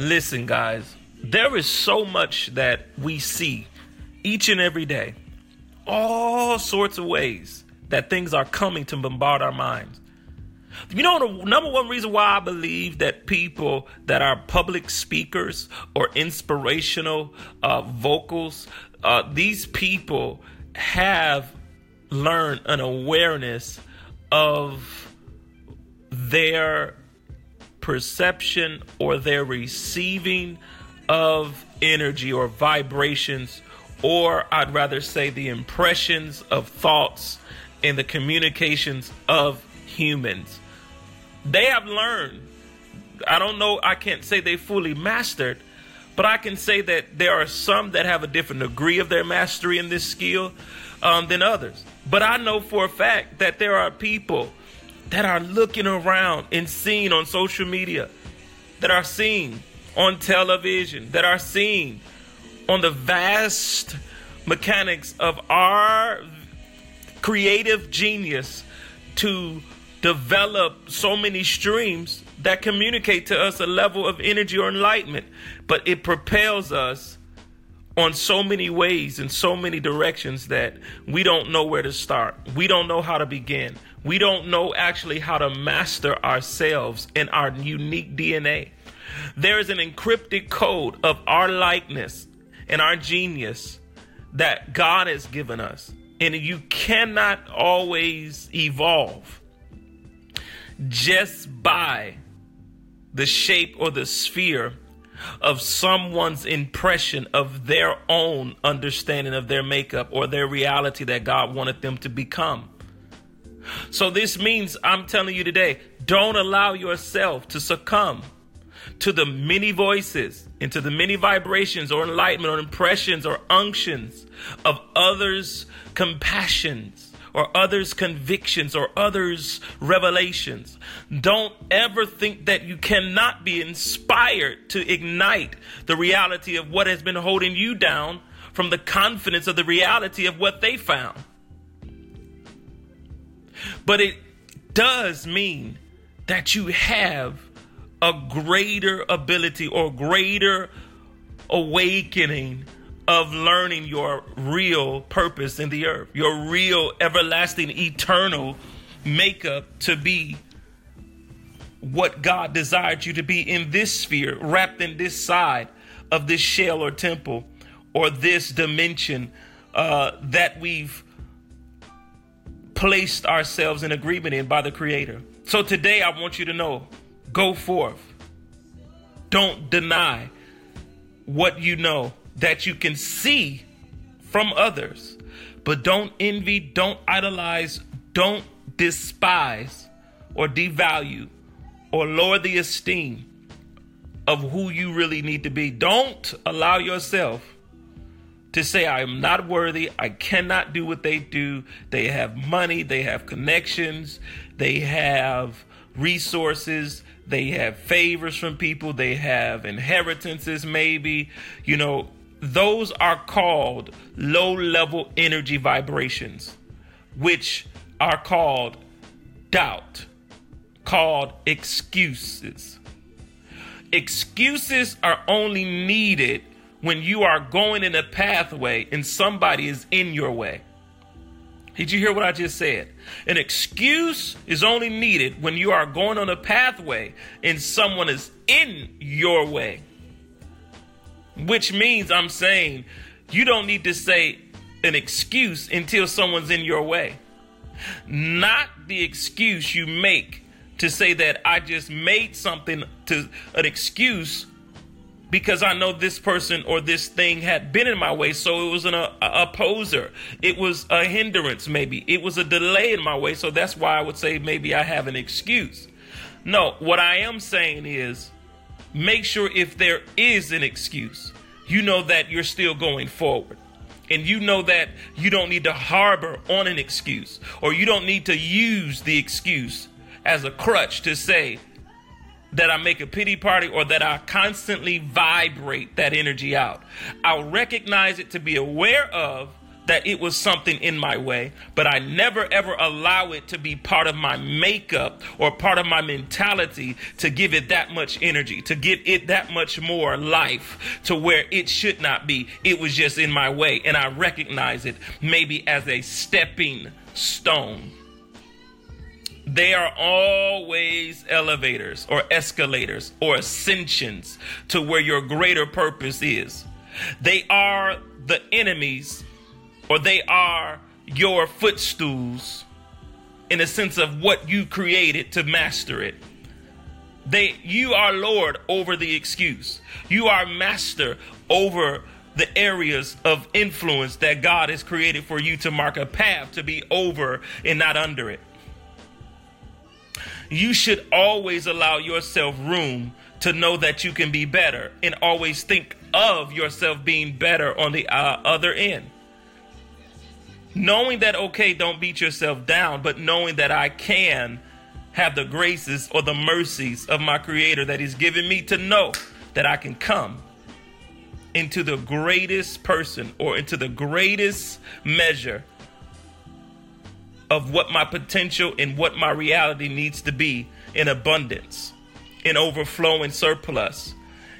Listen, guys, there is so much that we see each and every day, all sorts of ways that things are coming to bombard our minds. You know, the number one reason why I believe that people that are public speakers or inspirational uh, vocals, uh, these people have learned an awareness of their perception or their receiving of energy or vibrations, or I'd rather say the impressions of thoughts and the communications of humans. They have learned. I don't know, I can't say they fully mastered, but I can say that there are some that have a different degree of their mastery in this skill um, than others. But I know for a fact that there are people that are looking around and seeing on social media, that are seeing on television, that are seeing on the vast mechanics of our creative genius to develop so many streams that communicate to us a level of energy or enlightenment, but it propels us on so many ways in so many directions that we don't know where to start. We don't know how to begin. We don't know actually how to master ourselves and our unique DNA. There is an encrypted code of our likeness and our genius that God has given us. And you cannot always evolve just by the shape or the sphere of someone's impression of their own understanding of their makeup or their reality that God wanted them to become. So, this means I'm telling you today don't allow yourself to succumb to the many voices, into the many vibrations or enlightenment or impressions or unctions of others' compassions or others' convictions or others' revelations. Don't ever think that you cannot be inspired to ignite the reality of what has been holding you down from the confidence of the reality of what they found. But it does mean that you have a greater ability or greater awakening of learning your real purpose in the earth, your real everlasting eternal makeup to be what God desired you to be in this sphere, wrapped in this side of this shell or temple or this dimension uh, that we've placed ourselves in agreement in by the Creator. So today, I want you to know go forth. Don't deny what you know that you can see from others. But don't envy, don't idolize, don't despise or devalue or lower the esteem of who you really need to be. Don't allow yourself to say, I am not worthy. I cannot do what they do. They have money, they have connections, they have resources, they have favors from people, they have inheritances, maybe. You know, those are called low level energy vibrations, which are called doubt, called excuses. Excuses are only needed when you are going in a pathway and somebody is in your way. Did you hear what I just said? An excuse is only needed when you are going on a pathway and someone is in your way. Which means I'm saying you don't need to say an excuse until someone's in your way. Not the excuse you make to say that I just made something to an excuse because I know this person or this thing had been in my way. So it was an opposer. It was a hindrance, maybe. It was a delay in my way. So that's why I would say maybe I have an excuse. No, what I am saying is make sure if there is an excuse, you know that you're still going forward. And you know that you don't need to harbor on an excuse or you don't need to use the excuse as a crutch to say that I make a pity party or that I constantly vibrate that energy out. I'll recognize it to be aware of, that it was something in my way, but I never ever allow it to be part of my makeup or part of my mentality to give it that much energy, to give it that much more life to where it should not be. It was just in my way, and I recognize it maybe as a stepping stone. They are always elevators or escalators or ascensions to where your greater purpose is. They are the enemies or they are your footstools in a sense of what you created to master it. They you are Lord over the excuse. You are master over the areas of influence that God has created for you to mark a path to be over and not under it. You should always allow yourself room to know that you can be better and always think of yourself being better on the uh, other end knowing that okay don't beat yourself down but knowing that i can have the graces or the mercies of my creator that he's given me to know that i can come into the greatest person or into the greatest measure of what my potential and what my reality needs to be in abundance in overflowing surplus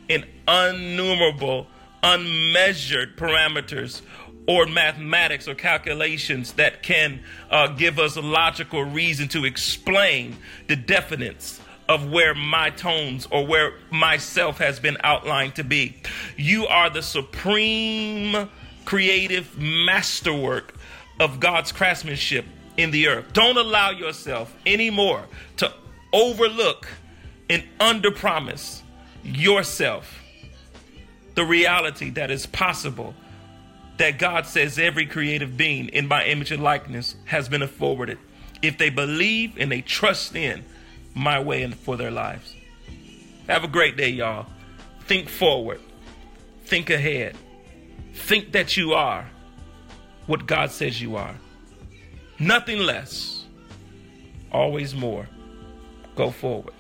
in innumerable unmeasured parameters or mathematics or calculations that can uh, give us a logical reason to explain the definites of where my tones or where myself has been outlined to be. You are the supreme creative masterwork of God's craftsmanship in the earth. Don't allow yourself anymore to overlook and underpromise yourself the reality that is possible that God says every creative being in my image and likeness has been forwarded if they believe and they trust in my way and for their lives. Have a great day, y'all. Think forward, think ahead, think that you are what God says you are. Nothing less, always more. Go forward.